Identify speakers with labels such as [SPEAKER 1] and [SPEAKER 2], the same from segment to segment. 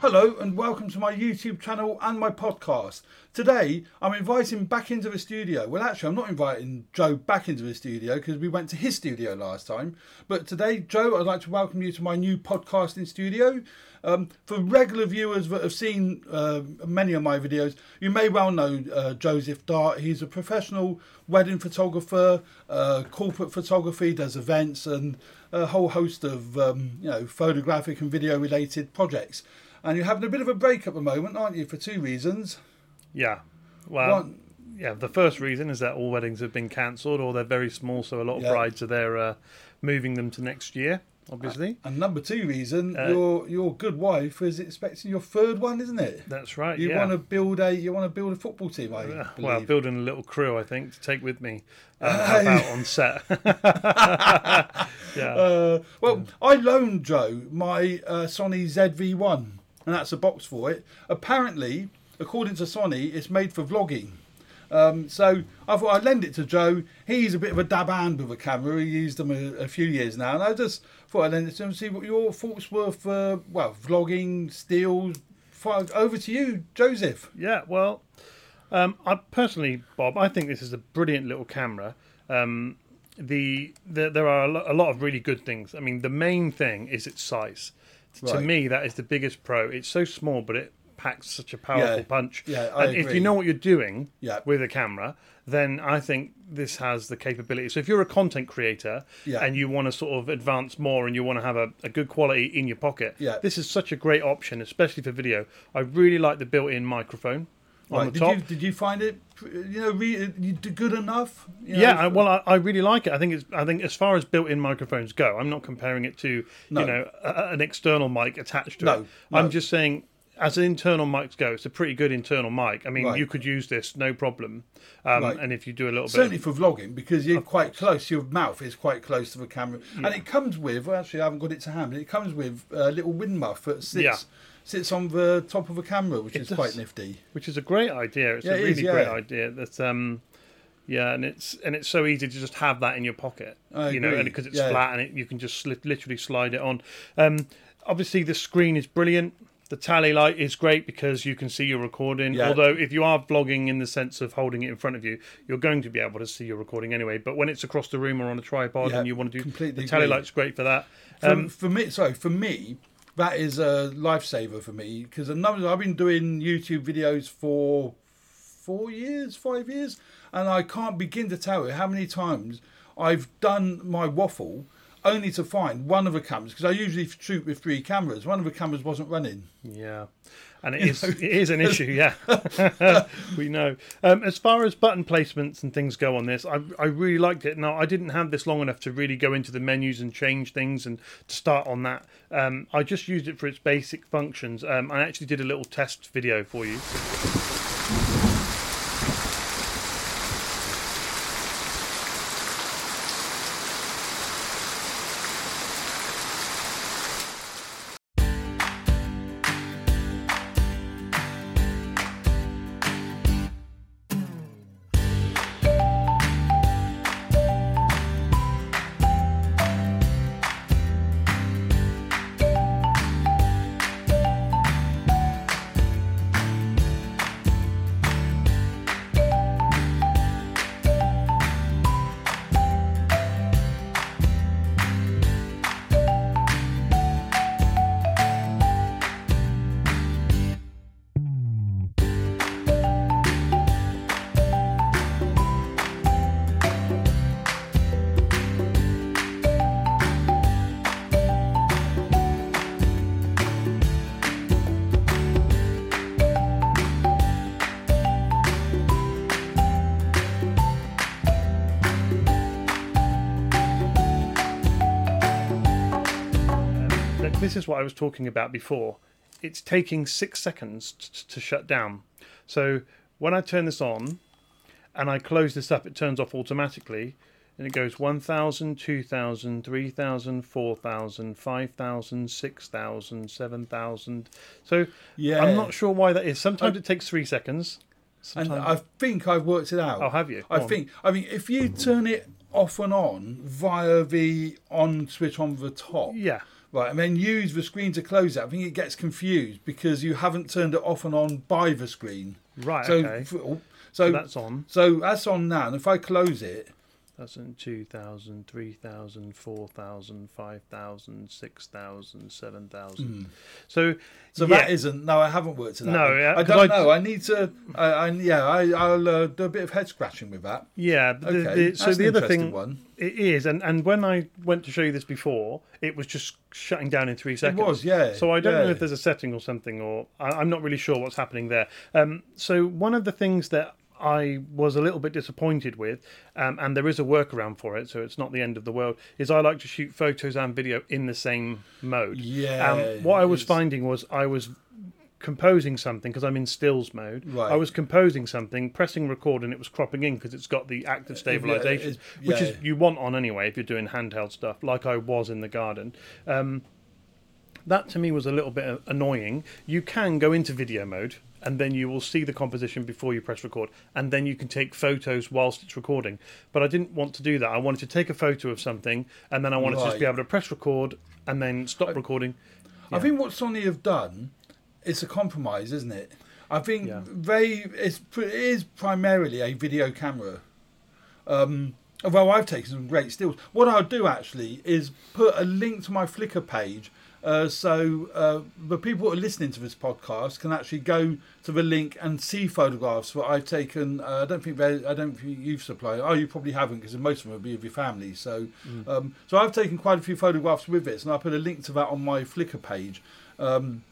[SPEAKER 1] Hello and welcome to my YouTube channel and my podcast. Today I'm inviting back into the studio. Well, actually, I'm not inviting Joe back into the studio because we went to his studio last time. But today, Joe, I'd like to welcome you to my new podcasting studio. Um, for regular viewers that have seen uh, many of my videos, you may well know uh, Joseph Dart. He's a professional wedding photographer, uh, corporate photography, does events, and a whole host of um, you know photographic and video related projects and you're having a bit of a break at the moment, aren't you? For two reasons.
[SPEAKER 2] Yeah. Well, One, yeah. The first reason is that all weddings have been cancelled, or they're very small, so a lot of yeah. brides are there uh, moving them to next year. Obviously.
[SPEAKER 1] And number two reason, uh, your your good wife is expecting your third one, isn't it?
[SPEAKER 2] That's right.
[SPEAKER 1] You
[SPEAKER 2] yeah.
[SPEAKER 1] want to build a you want to build a football team, I uh,
[SPEAKER 2] Well, building a little crew, I think, to take with me out on set.
[SPEAKER 1] yeah. Uh, well, I loaned Joe my uh, Sony ZV-1 and that's a box for it. Apparently, according to Sony, it's made for vlogging. Um, so I thought I'd lend it to Joe. He's a bit of a dab hand with a camera. He used them a, a, few years now, and I just thought I'd lend it to him see what your thoughts were for well vlogging, stills. Over to you, Joseph.
[SPEAKER 2] Yeah, well, um, I personally, Bob, I think this is a brilliant little camera. Um, the, the, there are a lot of really good things. I mean, the main thing is its size. Right. To me, that is the biggest pro. It's so small, but it packs such a powerful
[SPEAKER 1] yeah.
[SPEAKER 2] punch.
[SPEAKER 1] Yeah, I
[SPEAKER 2] and
[SPEAKER 1] agree.
[SPEAKER 2] if you know what you're doing
[SPEAKER 1] yeah.
[SPEAKER 2] with a camera, then I think this has the capability. So if you're a content creator
[SPEAKER 1] yeah.
[SPEAKER 2] and you want to sort of advance more and you want to have a, a good quality in your pocket,
[SPEAKER 1] yeah.
[SPEAKER 2] this is such a great option, especially for video. I really like the built-in microphone on right.
[SPEAKER 1] the
[SPEAKER 2] did
[SPEAKER 1] top. You, did you find it, you know, re, good enough? You know,
[SPEAKER 2] yeah, I, well, I, I, really like it. I think it's. I think as far as built-in microphones go, I'm not comparing it to
[SPEAKER 1] no.
[SPEAKER 2] you know a, an external mic attached to
[SPEAKER 1] no,
[SPEAKER 2] it.
[SPEAKER 1] No.
[SPEAKER 2] I'm just saying. As an internal mics go, it's a pretty good internal mic. I mean,
[SPEAKER 1] right.
[SPEAKER 2] you could use this no problem. Um,
[SPEAKER 1] right.
[SPEAKER 2] And if you do a little
[SPEAKER 1] certainly
[SPEAKER 2] bit,
[SPEAKER 1] certainly for vlogging, because you're quite close. Your mouth is quite close to the camera,
[SPEAKER 2] yeah.
[SPEAKER 1] and it comes with. Well, actually, I haven't got it to hand. But it comes with a little wind muff that sits.
[SPEAKER 2] Yeah
[SPEAKER 1] sits on the top of a camera, which
[SPEAKER 2] it
[SPEAKER 1] is
[SPEAKER 2] does,
[SPEAKER 1] quite nifty.
[SPEAKER 2] Which is a great idea. It's
[SPEAKER 1] yeah,
[SPEAKER 2] a really
[SPEAKER 1] is,
[SPEAKER 2] great idea. That um, yeah, and it's and it's so easy to just have that in your pocket.
[SPEAKER 1] I
[SPEAKER 2] you
[SPEAKER 1] agree.
[SPEAKER 2] know, and because it's
[SPEAKER 1] yeah.
[SPEAKER 2] flat and it, you can just sli- literally slide it on. Um, obviously, the screen is brilliant. The tally light is great because you can see your recording.
[SPEAKER 1] Yeah.
[SPEAKER 2] Although, if you are vlogging in the sense of holding it in front of you, you're going to be able to see your recording anyway. But when it's across the room or on a tripod
[SPEAKER 1] yeah,
[SPEAKER 2] and you want to do
[SPEAKER 1] completely
[SPEAKER 2] the tally
[SPEAKER 1] agree.
[SPEAKER 2] light's great for that.
[SPEAKER 1] For,
[SPEAKER 2] Um,
[SPEAKER 1] for me, sorry, for me, that is a lifesaver for me because I've been doing YouTube videos for four years, five years, and I can't begin to tell you how many times I've done my waffle only to find one of the cameras because I usually shoot with three cameras. One of the cameras wasn't running.
[SPEAKER 2] Yeah, and it is it is an issue. Yeah, we know. Um, as far as button placements and things go on this, I I really liked it. Now I didn't have this long enough to really go into the menus and change things and to start on that. Um, I just used it for its basic functions. Um, I actually did a little test video for you. This is what I was talking about before. It's taking six seconds t- to shut down. So when I turn this on and I close this up, it turns off automatically. And it goes 1,000, 2,000, 3,000, 4,000, 5,000, 6,000, 7,000. So
[SPEAKER 1] Yeah.
[SPEAKER 2] I'm not sure why that is. Sometimes it takes three seconds.
[SPEAKER 1] And
[SPEAKER 2] Sometimes...
[SPEAKER 1] I think I've worked it out.
[SPEAKER 2] Oh, have you?
[SPEAKER 1] I
[SPEAKER 2] on.
[SPEAKER 1] think. I mean, if you turn it off and on via the on switch on the top,
[SPEAKER 2] Yeah.
[SPEAKER 1] Right, and then use the screen to close it, I think it gets confused because you haven't turned it off and on by the screen.
[SPEAKER 2] Right.
[SPEAKER 1] So,
[SPEAKER 2] okay.
[SPEAKER 1] f- oh, so
[SPEAKER 2] that's on.
[SPEAKER 1] so that's on now. And if I close it,
[SPEAKER 2] That's in 2,000, 3,000, 4,000, 5,000, 6,000, 7,000. So,
[SPEAKER 1] Hmm. so
[SPEAKER 2] yeah,
[SPEAKER 1] that isn't. No, I haven't worked it that.
[SPEAKER 2] No, yeah,
[SPEAKER 1] I don't
[SPEAKER 2] I-
[SPEAKER 1] know. I need to. I, I yeah, I, I'll uh, do a bit of head scratching with that.
[SPEAKER 2] yeah. but the-
[SPEAKER 1] Okay,
[SPEAKER 2] the- so the other thing
[SPEAKER 1] one.
[SPEAKER 2] it is, and, and when I went to show you this before, it was just shutting down in three seconds.
[SPEAKER 1] It was, yeah.
[SPEAKER 2] So I don't know if there's a setting or something, or I, I'm not really sure what's happening there. Um, so one of the things that I was a little bit disappointed with, um, and there is a workaround for it, so it's not the end of the world. Is I like to shoot photos and video in the same mode.
[SPEAKER 1] Yeah,
[SPEAKER 2] Um, what I was
[SPEAKER 1] it's-
[SPEAKER 2] finding was I was composing something because I'm in stills mode.
[SPEAKER 1] Right.
[SPEAKER 2] I was composing something, pressing record, and it was cropping in because it's got the active stabilization,
[SPEAKER 1] it's-
[SPEAKER 2] which is you want on anyway if you're doing handheld stuff, like I was in the garden. Um, that to me was a little bit annoying. You can go into video mode and then you will see the composition before you press record, and then you can take photos whilst it's recording. But I didn't want to do that. I wanted to take a photo of something, and then I wanted to just be able to press record and then stop recording.
[SPEAKER 1] I think what Sony have done, it's a compromise, isn't it? I think
[SPEAKER 2] Yeah.
[SPEAKER 1] they it's, it is primarily a video camera. Um, although I've taken some great stills. What I'll do actually is put a link to my Flickr page. Uh, so uh, the people who are listening to this podcast can actually go to the link and see photographs that I've taken. Uh, I don't think they, I don't think you've supplied. Oh, you probably haven't because most of them will be of your family. So, um, so I've taken quite a few photographs with this, and I put a link to that on my Flickr page. Um,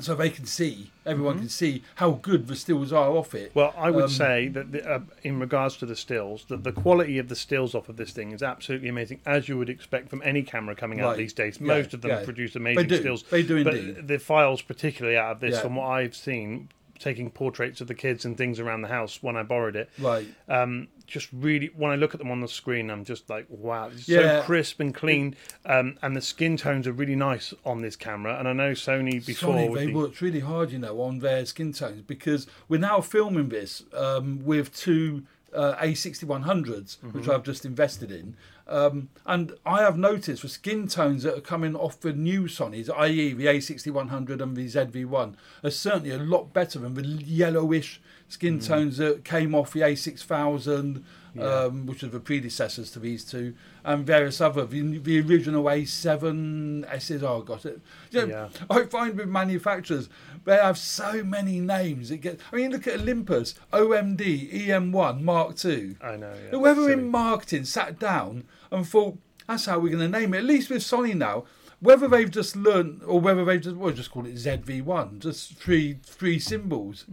[SPEAKER 1] so they can see, everyone can see how good the stills are off it.
[SPEAKER 2] Well, I would
[SPEAKER 1] Um,
[SPEAKER 2] say that the, uh, in regards to the stills, that the quality of the stills off of this thing is absolutely amazing, as you would expect from any camera coming out
[SPEAKER 1] Right.
[SPEAKER 2] these days.
[SPEAKER 1] Yeah,
[SPEAKER 2] Most of them
[SPEAKER 1] yeah.
[SPEAKER 2] produce
[SPEAKER 1] They
[SPEAKER 2] amazing
[SPEAKER 1] do.
[SPEAKER 2] stills.
[SPEAKER 1] They do
[SPEAKER 2] but
[SPEAKER 1] indeed.
[SPEAKER 2] the files, particularly out of this,
[SPEAKER 1] Yeah.
[SPEAKER 2] from what I've seen, taking portraits of the kids and things around the house when I borrowed it,
[SPEAKER 1] Right.
[SPEAKER 2] um, just really when I look at them on the screen, I'm just like, wow, it's
[SPEAKER 1] Yeah.
[SPEAKER 2] so crisp and clean, um, and the skin tones are really nice on this camera. And I know Sony before
[SPEAKER 1] Sony, they
[SPEAKER 2] the-
[SPEAKER 1] worked really hard, you know, on their skin tones because we're now filming this um, with two uh, A6100s, which
[SPEAKER 2] Mm-hmm.
[SPEAKER 1] I've just invested in. Um, and I have noticed the skin tones that are coming off the new Sonys, i.e., the A6100 and the ZV1, are certainly a lot better than the yellowish skin
[SPEAKER 2] Mm.
[SPEAKER 1] tones that came off the A6000, um, which are the predecessors to these two, and various other, the, the original A7 S's. Oh, got it. You know,
[SPEAKER 2] Yeah.
[SPEAKER 1] I find with manufacturers they have so many names. It gets. I mean, look at Olympus, OMD, EM1, Mark II.
[SPEAKER 2] I know. Yeah,
[SPEAKER 1] Whoever in marketing sat down and thought, "That's how we're going to name it." At least with Sony now, whether they've just learned or whether they've just well, just call it ZV1, just three three symbols.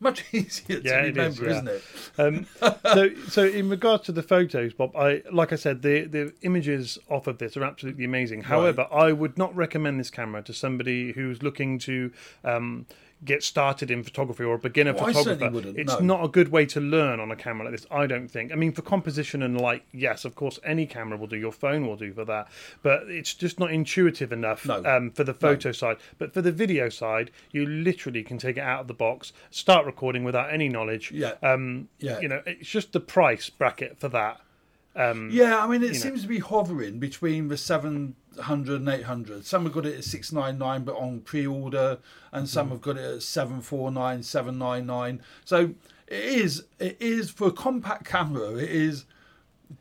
[SPEAKER 1] Much easier to
[SPEAKER 2] Mm. Yeah, is,
[SPEAKER 1] remember,
[SPEAKER 2] yeah.
[SPEAKER 1] isn't it?
[SPEAKER 2] Um, so, so in regards to the photos, Bob, I like I said, the the images off of this are absolutely amazing. However, I would not recommend this camera to somebody who's looking to um, get started in photography or a beginner
[SPEAKER 1] Well,
[SPEAKER 2] photographer. it's
[SPEAKER 1] no.
[SPEAKER 2] not a good way to learn on a camera like this. I don't think. I mean, for composition and light, yes, of course, any camera will do. Your phone will do for that, but it's just not intuitive enough
[SPEAKER 1] No.
[SPEAKER 2] um, for the photo side. But for the video side, you literally can take it out of the box, start recording without any knowledge.
[SPEAKER 1] Yeah.
[SPEAKER 2] Um,
[SPEAKER 1] Yeah.
[SPEAKER 2] You know, it's just the price bracket for that. Um,
[SPEAKER 1] Yeah, I mean, it
[SPEAKER 2] know.
[SPEAKER 1] seems to be hovering between the 700 and 800. Some have got it at 699, but on pre order, and some have got it at 749, 799. So it is, it is for a compact camera, it is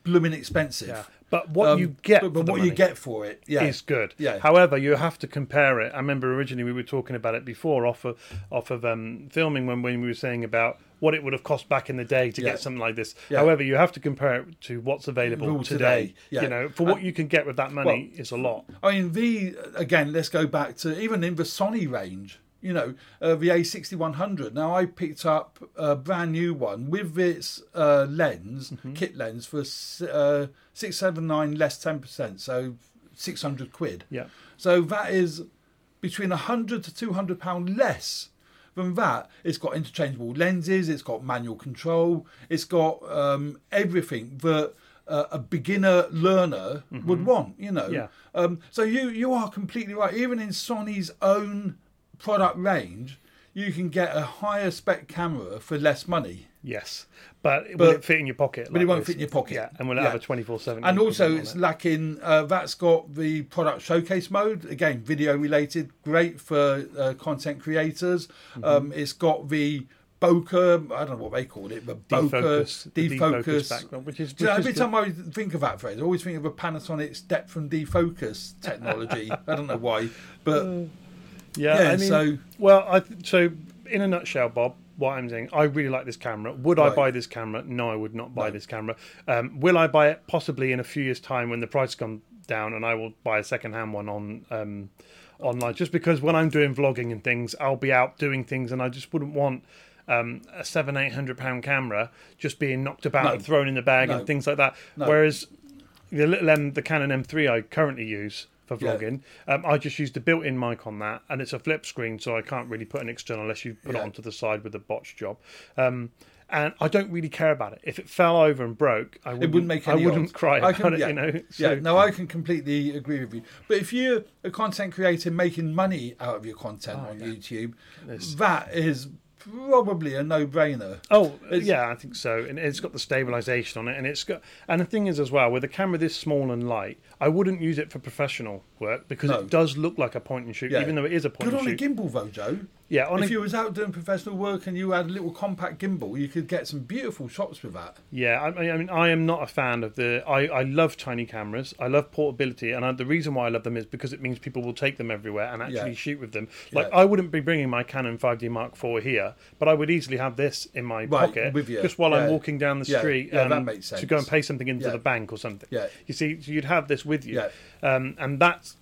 [SPEAKER 1] blooming expensive.
[SPEAKER 2] yeah. But what
[SPEAKER 1] Um,
[SPEAKER 2] you get,
[SPEAKER 1] but,
[SPEAKER 2] for
[SPEAKER 1] but what you get for it, yeah,
[SPEAKER 2] is good.
[SPEAKER 1] Yeah.
[SPEAKER 2] However, you have to compare it. I remember originally we were talking about it before off of off of um, filming when, when we were saying about what it would have cost back in the day to
[SPEAKER 1] Yeah.
[SPEAKER 2] get something like this.
[SPEAKER 1] Yeah.
[SPEAKER 2] However, you have to compare it to what's available
[SPEAKER 1] Available
[SPEAKER 2] today.
[SPEAKER 1] today, yeah.
[SPEAKER 2] You know, for what you can get with that money it's a lot.
[SPEAKER 1] I mean, the again, let's go back to even in the Sony range. You know, uh, the A6100. Now, I picked up a brand new one with its uh, lens,
[SPEAKER 2] Mm-hmm.
[SPEAKER 1] kit lens, for uh, 679 less 10%, so 600 quid.
[SPEAKER 2] Yeah.
[SPEAKER 1] So that is between 100 to 200 pound less than that. It's got interchangeable lenses, it's got manual control, it's got um, everything that uh, a beginner learner would want, you know.
[SPEAKER 2] Mm-hmm. Yeah.
[SPEAKER 1] Um, so you you are completely right. Even in Sony's own product range, you can get a higher spec camera for less money.
[SPEAKER 2] Yes, but, will
[SPEAKER 1] But-
[SPEAKER 2] it fit in your pocket?
[SPEAKER 1] but it won't
[SPEAKER 2] this?
[SPEAKER 1] fit in your pocket.
[SPEAKER 2] Yeah, and will it
[SPEAKER 1] Yeah.
[SPEAKER 2] have a twenty four seven?
[SPEAKER 1] And also, it's lacking. Uh, that's got the product showcase mode. Again, video related, great for uh, content creators.
[SPEAKER 2] Mm-hmm.
[SPEAKER 1] Um, it's got the bokeh. I don't know what they call it, but bokeh,
[SPEAKER 2] defocus, the
[SPEAKER 1] defocus.
[SPEAKER 2] defocus background, which is,
[SPEAKER 1] Do you know,
[SPEAKER 2] which
[SPEAKER 1] every
[SPEAKER 2] is
[SPEAKER 1] time I think of that phrase, I always think of a Panasonic's depth and defocus technology. I don't know why, but
[SPEAKER 2] good. yeah,
[SPEAKER 1] yeah,
[SPEAKER 2] I mean,
[SPEAKER 1] so-
[SPEAKER 2] well, I th- so in a nutshell, Bob. What I'm saying, I really like this camera. Would I buy this camera? No, I would not buy
[SPEAKER 1] No.
[SPEAKER 2] this camera. Um, will I buy it? Possibly in a few years' time when the price comes down, and I will buy a second-hand one on um, online. Just because when I'm doing vlogging and things, I'll be out doing things, and I just wouldn't want um, a seven, eight hundred pound camera just being knocked about
[SPEAKER 1] No.
[SPEAKER 2] and thrown in the bag
[SPEAKER 1] No.
[SPEAKER 2] and things like that. Whereas the little M, the Canon M3 I currently use for
[SPEAKER 1] Yeah.
[SPEAKER 2] vlogging, um, I just use the built-in mic on that, and it's a flip screen, so I can't really put an external unless you put
[SPEAKER 1] Yeah.
[SPEAKER 2] it onto the side with a botch job. Um, and I don't really care about it. If it fell over and broke, I wouldn't,
[SPEAKER 1] wouldn't make
[SPEAKER 2] I wouldn't
[SPEAKER 1] odds.
[SPEAKER 2] cry
[SPEAKER 1] I
[SPEAKER 2] about
[SPEAKER 1] can-
[SPEAKER 2] it.
[SPEAKER 1] yeah.
[SPEAKER 2] You know, so
[SPEAKER 1] yeah, no, I can completely agree with you. But if you're a content creator making money out of your content
[SPEAKER 2] Oh,
[SPEAKER 1] on YouTube, that is probably a no-brainer.
[SPEAKER 2] Oh yeah, I think so. And it's got the stabilization on it, and it's got. And the thing is, as well, with a camera this small and light, I wouldn't use it for professional work because
[SPEAKER 1] No.
[SPEAKER 2] it does look like a point and shoot,
[SPEAKER 1] Yeah.
[SPEAKER 2] even though it is a point
[SPEAKER 1] Good
[SPEAKER 2] and
[SPEAKER 1] on a gimbal though, Joe.
[SPEAKER 2] Yeah, on
[SPEAKER 1] if
[SPEAKER 2] a,
[SPEAKER 1] you was out doing professional work and you had a little compact gimbal, you could get some beautiful shots with that.
[SPEAKER 2] Yeah, I, I mean, I am not a fan of the. I, I love tiny cameras. I love portability, and I, the reason why I love them is because it means people will take them everywhere and actually
[SPEAKER 1] Yeah.
[SPEAKER 2] shoot with them. Like
[SPEAKER 1] Yeah.
[SPEAKER 2] I wouldn't be bringing my Canon 5D Mark IV here, but I would easily have this in my
[SPEAKER 1] Right,
[SPEAKER 2] pocket
[SPEAKER 1] with you.
[SPEAKER 2] just while I'm walking down the street
[SPEAKER 1] yeah,
[SPEAKER 2] um, to go and pay something into
[SPEAKER 1] Yeah.
[SPEAKER 2] the bank or something.
[SPEAKER 1] Yeah.
[SPEAKER 2] You see, so you'd have this with you,
[SPEAKER 1] Yeah.
[SPEAKER 2] um, and that's,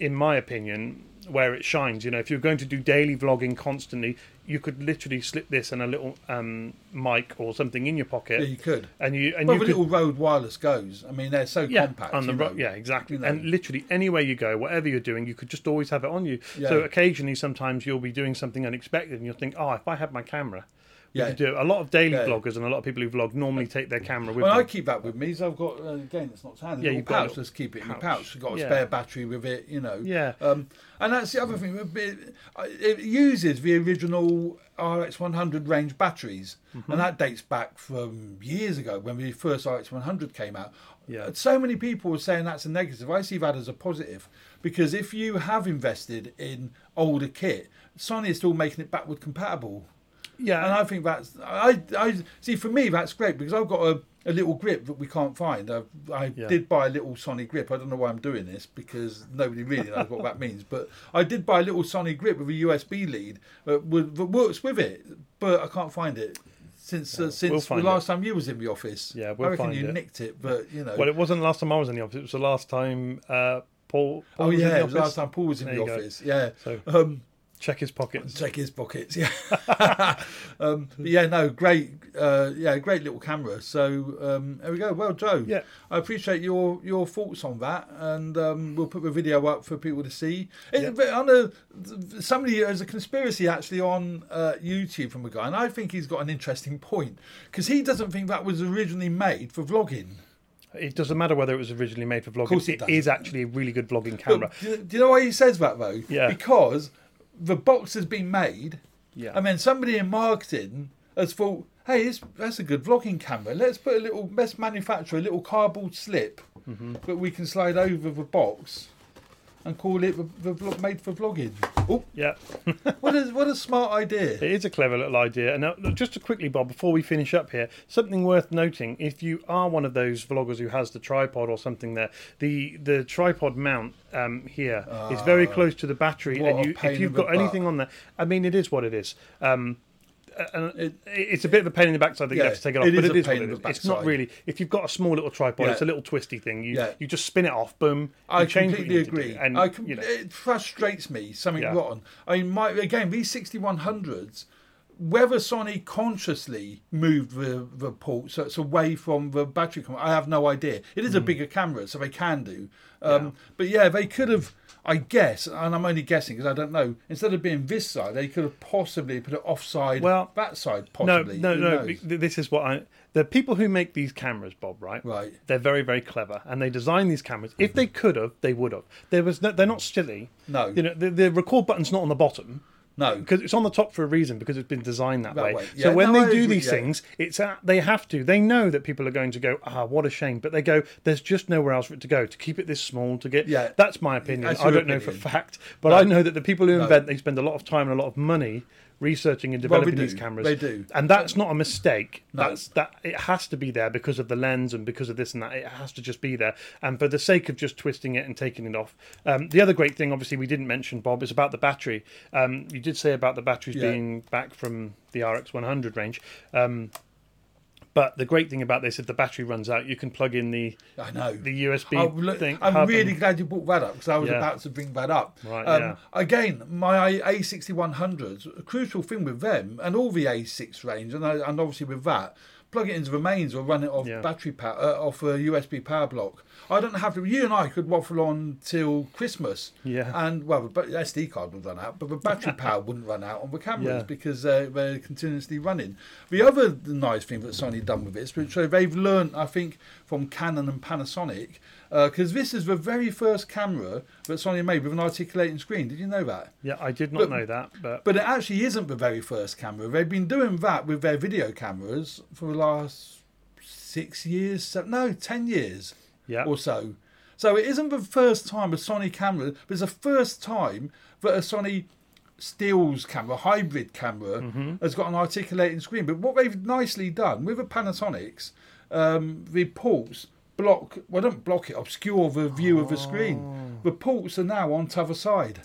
[SPEAKER 2] in my opinion, where it shines. You know, if you're going to do daily vlogging constantly, you could literally slip this and a little um, mic or something in your pocket,
[SPEAKER 1] Yeah, you could.
[SPEAKER 2] and you and
[SPEAKER 1] Well,
[SPEAKER 2] you could
[SPEAKER 1] little Rode wireless goes. I mean, they're so
[SPEAKER 2] yeah,
[SPEAKER 1] compact.
[SPEAKER 2] on the
[SPEAKER 1] you
[SPEAKER 2] ro-
[SPEAKER 1] know.
[SPEAKER 2] yeah, exactly.
[SPEAKER 1] you know.
[SPEAKER 2] And literally anywhere you go, whatever you're doing, you could just always have it on you.
[SPEAKER 1] Yeah.
[SPEAKER 2] So occasionally, sometimes you'll be doing something unexpected, and you'll think, "Oh, if I had my camera." We
[SPEAKER 1] Yeah.
[SPEAKER 2] do it. A lot of daily
[SPEAKER 1] Yeah.
[SPEAKER 2] vloggers and a lot of people who vlog normally take their camera with
[SPEAKER 1] Well, I keep that with me. So I've got uh, again, it's not handy.
[SPEAKER 2] Yeah, you've got a
[SPEAKER 1] pouch.
[SPEAKER 2] little
[SPEAKER 1] Let's keep it in your
[SPEAKER 2] pouch.
[SPEAKER 1] pouch. You've got a
[SPEAKER 2] Yeah.
[SPEAKER 1] spare battery with it. You know.
[SPEAKER 2] Yeah.
[SPEAKER 1] Um, and that's the other thing. It, it uses the original RX100 range batteries,
[SPEAKER 2] Mm-hmm.
[SPEAKER 1] and that dates back from years ago when the first RX100 came out.
[SPEAKER 2] Yeah.
[SPEAKER 1] So many people were saying that's a negative. I see that as a positive because if you have invested in older kit, Sony is still making it backward compatible.
[SPEAKER 2] Yeah,
[SPEAKER 1] And I think that's I I see for me that's great because I've got a, a little grip that we can't find. I, I
[SPEAKER 2] Yeah.
[SPEAKER 1] did buy a little Sony grip. I don't know why I'm doing this because nobody really knows what that means. But I did buy a little Sony grip with a USB lead that, that works with it, but I can't find it since uh, since
[SPEAKER 2] we'll
[SPEAKER 1] the last time you was in the office.
[SPEAKER 2] Yeah, we'll
[SPEAKER 1] I reckon you
[SPEAKER 2] it.
[SPEAKER 1] nicked it, but you know.
[SPEAKER 2] well, it wasn't the last time I was in the office. It was the last time uh, Paul. Paul
[SPEAKER 1] oh
[SPEAKER 2] was in
[SPEAKER 1] yeah,
[SPEAKER 2] the
[SPEAKER 1] it was the
[SPEAKER 2] office.
[SPEAKER 1] last time Paul was in
[SPEAKER 2] There
[SPEAKER 1] the
[SPEAKER 2] you go.
[SPEAKER 1] office. Yeah.
[SPEAKER 2] So
[SPEAKER 1] Um,
[SPEAKER 2] check his pockets.
[SPEAKER 1] check his pockets. Yeah, um, yeah, no, great, uh, yeah, great little camera. So um, there we go. Well, Joe,
[SPEAKER 2] Yeah.
[SPEAKER 1] I appreciate your your thoughts on that, and um, we'll put the video up for people to see. It,
[SPEAKER 2] Yeah.
[SPEAKER 1] but on a somebody there's a conspiracy actually on uh, YouTube from a guy, and I think he's got an interesting point because he doesn't think that was originally made for vlogging.
[SPEAKER 2] It doesn't matter whether it was originally made for vlogging.
[SPEAKER 1] Of course it
[SPEAKER 2] it actually a really good vlogging camera.
[SPEAKER 1] Do, do you know why he says that though?
[SPEAKER 2] Yeah.
[SPEAKER 1] Because the box has been made.
[SPEAKER 2] Yeah.
[SPEAKER 1] And then somebody in marketing has thought, hey, this, that's a good vlogging camera. Let's put a little, let's manufacture a little cardboard slip
[SPEAKER 2] Mm-hmm.
[SPEAKER 1] that we can slide over the box and call it the, the vlog, made for vlogging. Oh,
[SPEAKER 2] yeah.
[SPEAKER 1] what a, what a smart idea.
[SPEAKER 2] It is a clever little idea. And now, just to quickly, Bob, before we finish up here, something worth noting: if you are one of those vloggers who has the tripod or something there, the the tripod mount um, here is very close to the battery,
[SPEAKER 1] Ah,
[SPEAKER 2] and you, if you've
[SPEAKER 1] in the
[SPEAKER 2] got anything on there, I mean, it is what it is. Um, and
[SPEAKER 1] It-
[SPEAKER 2] it's a bit of a pain in the backside that you have to take it off,
[SPEAKER 1] it
[SPEAKER 2] but
[SPEAKER 1] is
[SPEAKER 2] it
[SPEAKER 1] a pain in
[SPEAKER 2] it
[SPEAKER 1] the
[SPEAKER 2] is. It's not really. If you've got a small little tripod,
[SPEAKER 1] Yeah.
[SPEAKER 2] it's a little twisty thing. You
[SPEAKER 1] Yeah.
[SPEAKER 2] you just spin it off, boom.
[SPEAKER 1] I completely agree.
[SPEAKER 2] and
[SPEAKER 1] I com-
[SPEAKER 2] you know,
[SPEAKER 1] It frustrates me something
[SPEAKER 2] Yeah.
[SPEAKER 1] rotten. I mean, my, again, these 6100s, whether Sony consciously moved the, the port so it's away from the battery, I have no idea. It is a
[SPEAKER 2] Hmm.
[SPEAKER 1] bigger camera, so they can do. Um, But yeah, they could have, I guess, and I'm only guessing because I don't know, instead of being this side, they could have possibly put it offside
[SPEAKER 2] Well,
[SPEAKER 1] that side,
[SPEAKER 2] no,
[SPEAKER 1] possibly.
[SPEAKER 2] no, no.
[SPEAKER 1] knows?
[SPEAKER 2] This is what I. The people who make these cameras, Bob, right?
[SPEAKER 1] Right.
[SPEAKER 2] They're very, very clever, and they design these cameras. If mm-hmm. they could have, they would have. There was no, they're not silly.
[SPEAKER 1] No.
[SPEAKER 2] You know, the, the record button's not on the bottom.
[SPEAKER 1] No.
[SPEAKER 2] because it's on the top for a reason because it's been designed that,
[SPEAKER 1] That
[SPEAKER 2] way.
[SPEAKER 1] way.
[SPEAKER 2] So when
[SPEAKER 1] no,
[SPEAKER 2] they do
[SPEAKER 1] agree,
[SPEAKER 2] these
[SPEAKER 1] yeah.
[SPEAKER 2] things, it's at, they have to. They know that people are going to go, ah, what a shame. But they go, there's just nowhere else for it to go to keep it this small. To get
[SPEAKER 1] Yeah.
[SPEAKER 2] that's my opinion. I don't know for fact, but I know that the people who
[SPEAKER 1] No.
[SPEAKER 2] invent they spend a lot of time and a lot of money researching and
[SPEAKER 1] Well, we
[SPEAKER 2] developing these cameras.
[SPEAKER 1] They do.
[SPEAKER 2] and that's not a mistake.
[SPEAKER 1] No.
[SPEAKER 2] That's that it has to be there because of the lens and because of this and that. It has to just be there. And for the sake of just twisting it and taking it off. Um, the other great thing, obviously, we didn't mention Bob, is about the battery. Um, you did say about the batteries
[SPEAKER 1] Yeah.
[SPEAKER 2] being back from the RX 100 range. Um, but the great thing about this, if the battery runs out, you can plug in the
[SPEAKER 1] I know.
[SPEAKER 2] the USB
[SPEAKER 1] Oh, look,
[SPEAKER 2] thing.
[SPEAKER 1] I'm really
[SPEAKER 2] and-
[SPEAKER 1] glad you brought that up because I was
[SPEAKER 2] Yeah.
[SPEAKER 1] about to bring that up.
[SPEAKER 2] Right,
[SPEAKER 1] Um,
[SPEAKER 2] yeah.
[SPEAKER 1] Again, my A6100s, a crucial thing with them and all the A6 range, and, I, and obviously with that, plug it into the mains or run it off
[SPEAKER 2] Yeah.
[SPEAKER 1] battery power, uh, off a USB power block. I don't have to. You and I could waffle on till Christmas.
[SPEAKER 2] Yeah.
[SPEAKER 1] And well, the SD card would run out, but the battery power wouldn't run out on the cameras
[SPEAKER 2] Yeah.
[SPEAKER 1] because uh, they're continuously running. The other nice thing that Sony done with this, which uh, they've learned, I think, from Canon and Panasonic, because this is the very first camera that Sony made with an articulating screen. Did you know that?
[SPEAKER 2] Yeah, I did not
[SPEAKER 1] But-
[SPEAKER 2] know that, but
[SPEAKER 1] But it actually isn't the very first camera. They've been doing that with their video cameras for the last six years, seven, no, ten years
[SPEAKER 2] yeah,
[SPEAKER 1] or so. So it isn't the first time a Sony camera, but it's the first time that a Sony steals camera, hybrid camera,
[SPEAKER 2] Mm-hmm.
[SPEAKER 1] has got an articulating screen. But what they've nicely done with the Panasonics, um, the ports block, well, don't block it, obscure the view of the
[SPEAKER 2] Oh.
[SPEAKER 1] screen. The ports are now on the other side.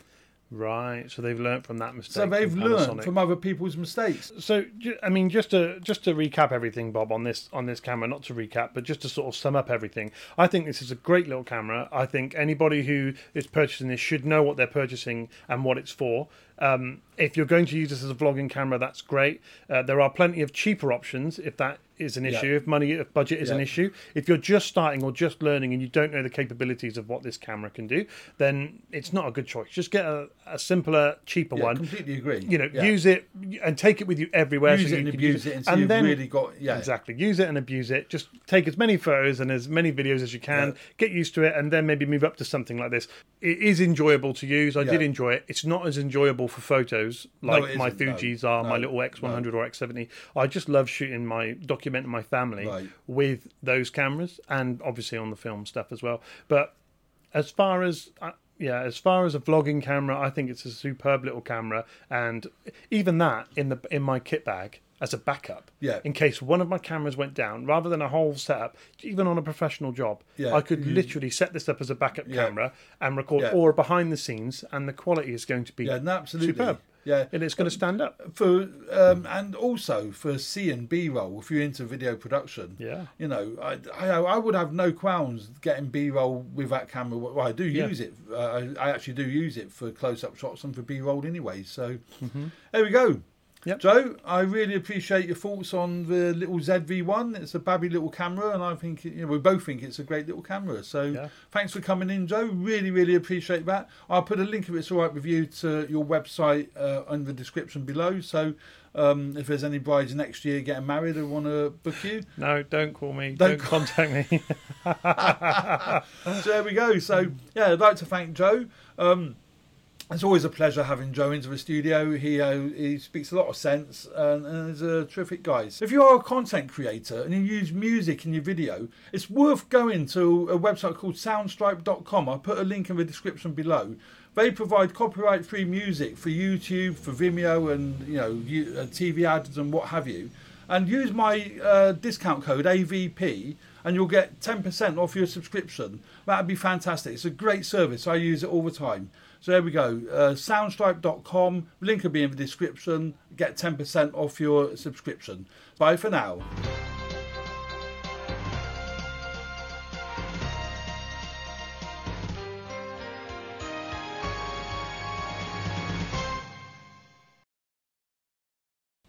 [SPEAKER 2] right. So they've learnt from that mistake.
[SPEAKER 1] So they've learned from other people's mistakes.
[SPEAKER 2] So I mean, just to just to recap everything, Bob, on this on this camera. Not to recap, but just to sort of sum up everything. I think this is a great little camera. I think anybody who is purchasing this should know what they're purchasing and what it's for. Um, if you're going to use this as a vlogging camera, that's great. Uh, there are plenty of cheaper options if that is an
[SPEAKER 1] Yeah.
[SPEAKER 2] issue. If money, if budget is an issue. If you're just starting or just learning and you don't know the capabilities of what this camera can do, then it's not a good choice. Just get a, a simpler, cheaper
[SPEAKER 1] Yeah,
[SPEAKER 2] one
[SPEAKER 1] completely agree.
[SPEAKER 2] you know, use it and take it with you everywhere.
[SPEAKER 1] use
[SPEAKER 2] so
[SPEAKER 1] it
[SPEAKER 2] you
[SPEAKER 1] and abuse
[SPEAKER 2] use
[SPEAKER 1] it until you've really got yeah.
[SPEAKER 2] exactly use it and abuse it. Just take as many photos and as many videos as you can. Get used to it, and then maybe move up to something like this. It is enjoyable to use. I did enjoy it. It's not as enjoyable for photos like
[SPEAKER 1] it
[SPEAKER 2] my
[SPEAKER 1] isn't, no.
[SPEAKER 2] Fuji's are, my little X100 or X70. I just love shooting my documenting my family
[SPEAKER 1] Right.
[SPEAKER 2] with those cameras, and obviously on the film stuff as well. But as far as uh, yeah, as far as a vlogging camera, I think it's a superb little camera, and even that in the in my kit bag as a backup.
[SPEAKER 1] Yeah.
[SPEAKER 2] In case one of my cameras went down, rather than a whole setup, even on a professional job,
[SPEAKER 1] Yeah.
[SPEAKER 2] I could literally set this up as a backup
[SPEAKER 1] Yeah.
[SPEAKER 2] camera and record,
[SPEAKER 1] Yeah.
[SPEAKER 2] or behind the scenes, and the quality is going to be
[SPEAKER 1] Yeah, no, absolutely.
[SPEAKER 2] superb.
[SPEAKER 1] Yeah.
[SPEAKER 2] And it's going to stand up.
[SPEAKER 1] for um, and also for C and B roll if you're into video production.
[SPEAKER 2] Yeah.
[SPEAKER 1] You know, I, I, I would have no qualms getting B roll with that camera. Well, I do
[SPEAKER 2] Yeah.
[SPEAKER 1] use it. Uh, I, I actually do use it for close up shots and for B roll anyway. So
[SPEAKER 2] Mm-hmm.
[SPEAKER 1] there we go.
[SPEAKER 2] Yep.
[SPEAKER 1] Joe, I really appreciate your thoughts on the little ZV1. It's a babby little camera, and I think you know we both think it's a great little camera. So
[SPEAKER 2] Yeah.
[SPEAKER 1] thanks for coming in, Joe. Really, really appreciate that. I'll put a link if it's all right with you to your website uh, in the description below. So um, if there's any brides next year getting married who want to book you,
[SPEAKER 2] No, don't call me.
[SPEAKER 1] Don't
[SPEAKER 2] Don't, contact me.
[SPEAKER 1] so there we go. So yeah, I'd like to thank Joe. Um, it's always a pleasure having Joe into the studio. He uh, he speaks a lot of sense and, and is a terrific guy. If you are a content creator and you use music in your video, it's worth going to a website called soundstripe.com. I'll put a link in the description below. They provide copyright-free music for YouTube, for Vimeo, and you know uh, TV ads and what have you. And use my uh, discount code AVP, and you'll get 10% off your subscription. That'd be fantastic. It's a great service. I use it all the time. So there we go. Uh, soundstripe.com. Link will be in the description. Get 10% off your subscription. Bye for now.